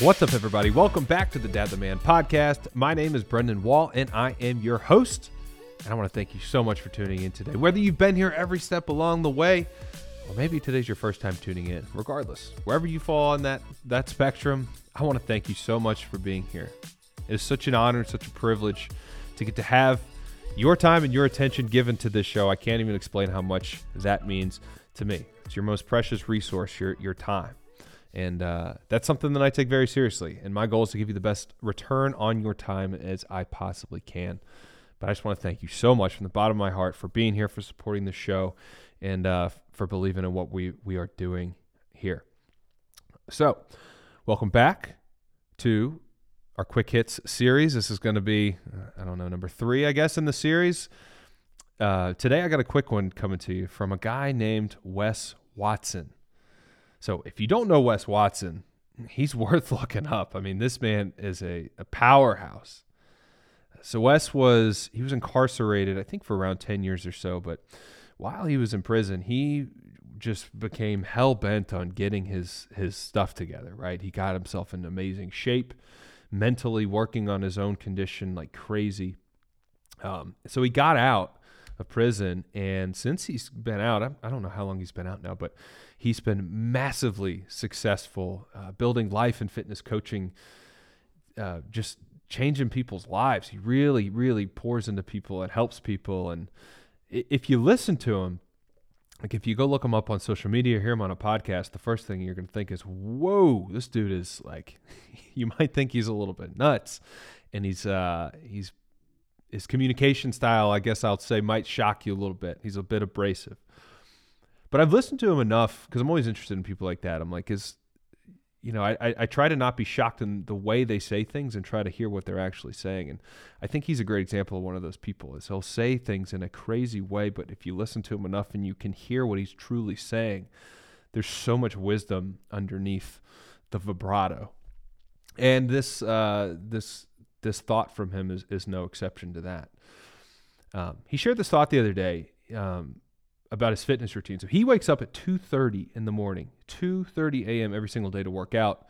What's up, everybody? Welcome back to the Dad the Man podcast. My name is Brendan Wall, and I am your host. And I want to thank you so much for tuning in today. Whether you've been here every step along the way, or maybe today's your first time tuning in, regardless, wherever you fall on that that spectrum, I want to thank you so much for being here. It is such an honor, such a privilege to get to have your time and your attention given to this show. I can't even explain how much that means to me. It's your most precious resource, your your time. And uh, that's something that I take very seriously. And my goal is to give you the best return on your time as I possibly can. But I just want to thank you so much from the bottom of my heart for being here, for supporting the show, and uh, for believing in what we, we are doing here. So, welcome back to our quick hits series. This is going to be, uh, I don't know, number three, I guess, in the series. Uh, today, I got a quick one coming to you from a guy named Wes Watson. So if you don't know Wes Watson, he's worth looking up. I mean, this man is a, a powerhouse. So Wes was he was incarcerated, I think, for around ten years or so. But while he was in prison, he just became hell bent on getting his his stuff together. Right, he got himself in amazing shape, mentally working on his own condition like crazy. Um, so he got out of prison, and since he's been out, I, I don't know how long he's been out now, but He's been massively successful uh, building life and fitness coaching, uh, just changing people's lives. He really, really pours into people and helps people. And if you listen to him, like if you go look him up on social media, hear him on a podcast, the first thing you're going to think is, "Whoa, this dude is like," you might think he's a little bit nuts, and he's uh, he's his communication style, I guess I'll say, might shock you a little bit. He's a bit abrasive. But I've listened to him enough because I'm always interested in people like that. I'm like, is you know, I, I, I try to not be shocked in the way they say things and try to hear what they're actually saying. And I think he's a great example of one of those people. Is he'll say things in a crazy way, but if you listen to him enough and you can hear what he's truly saying, there's so much wisdom underneath the vibrato. And this uh, this this thought from him is is no exception to that. Um, he shared this thought the other day. Um, about his fitness routine. So he wakes up at 2:30 in the morning, 2:30 a.m. every single day to work out.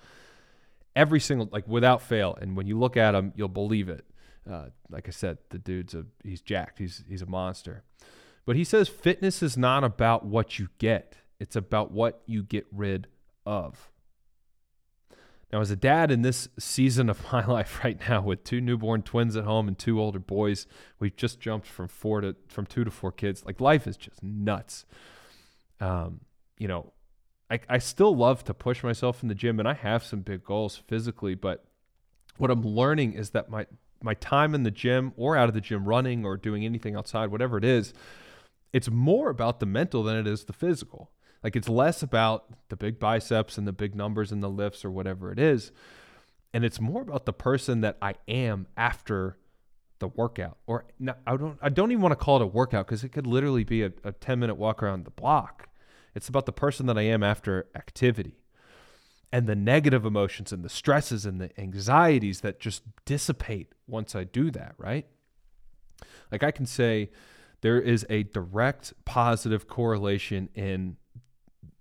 Every single like without fail. And when you look at him, you'll believe it. Uh, like I said, the dude's a he's jacked. He's he's a monster. But he says fitness is not about what you get. It's about what you get rid of. Now, as a dad in this season of my life right now, with two newborn twins at home and two older boys, we've just jumped from four to from two to four kids. Like life is just nuts. Um, you know, I, I still love to push myself in the gym, and I have some big goals physically. But what I'm learning is that my my time in the gym or out of the gym, running or doing anything outside, whatever it is, it's more about the mental than it is the physical. Like it's less about the big biceps and the big numbers and the lifts or whatever it is. And it's more about the person that I am after the workout. Or I don't I don't even want to call it a workout because it could literally be a, a 10 minute walk around the block. It's about the person that I am after activity and the negative emotions and the stresses and the anxieties that just dissipate once I do that, right? Like I can say there is a direct positive correlation in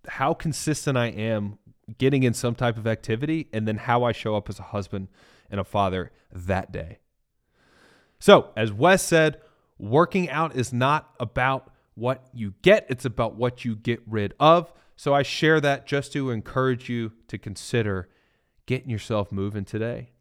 how consistent I am getting in some type of activity and then how I show up as a husband and a father that day. So, as Wes said, working out is not about what you get, it's about what you get rid of. So, I share that just to encourage you to consider getting yourself moving today.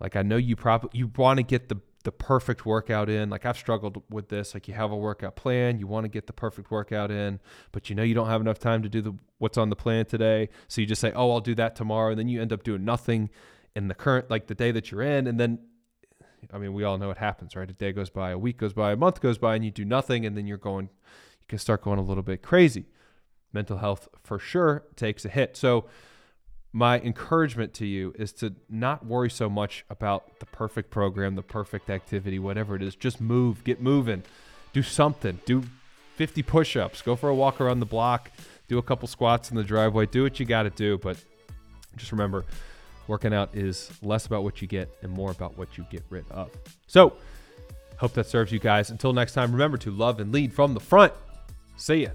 Like I know you probably you want to get the the perfect workout in. Like I've struggled with this. Like you have a workout plan, you want to get the perfect workout in, but you know you don't have enough time to do the what's on the plan today. So you just say, "Oh, I'll do that tomorrow." And then you end up doing nothing in the current like the day that you're in and then I mean, we all know what happens, right? A day goes by, a week goes by, a month goes by and you do nothing and then you're going you can start going a little bit crazy. Mental health for sure takes a hit. So my encouragement to you is to not worry so much about the perfect program, the perfect activity, whatever it is. Just move, get moving, do something, do 50 push ups, go for a walk around the block, do a couple squats in the driveway, do what you got to do. But just remember, working out is less about what you get and more about what you get rid of. So, hope that serves you guys. Until next time, remember to love and lead from the front. See ya.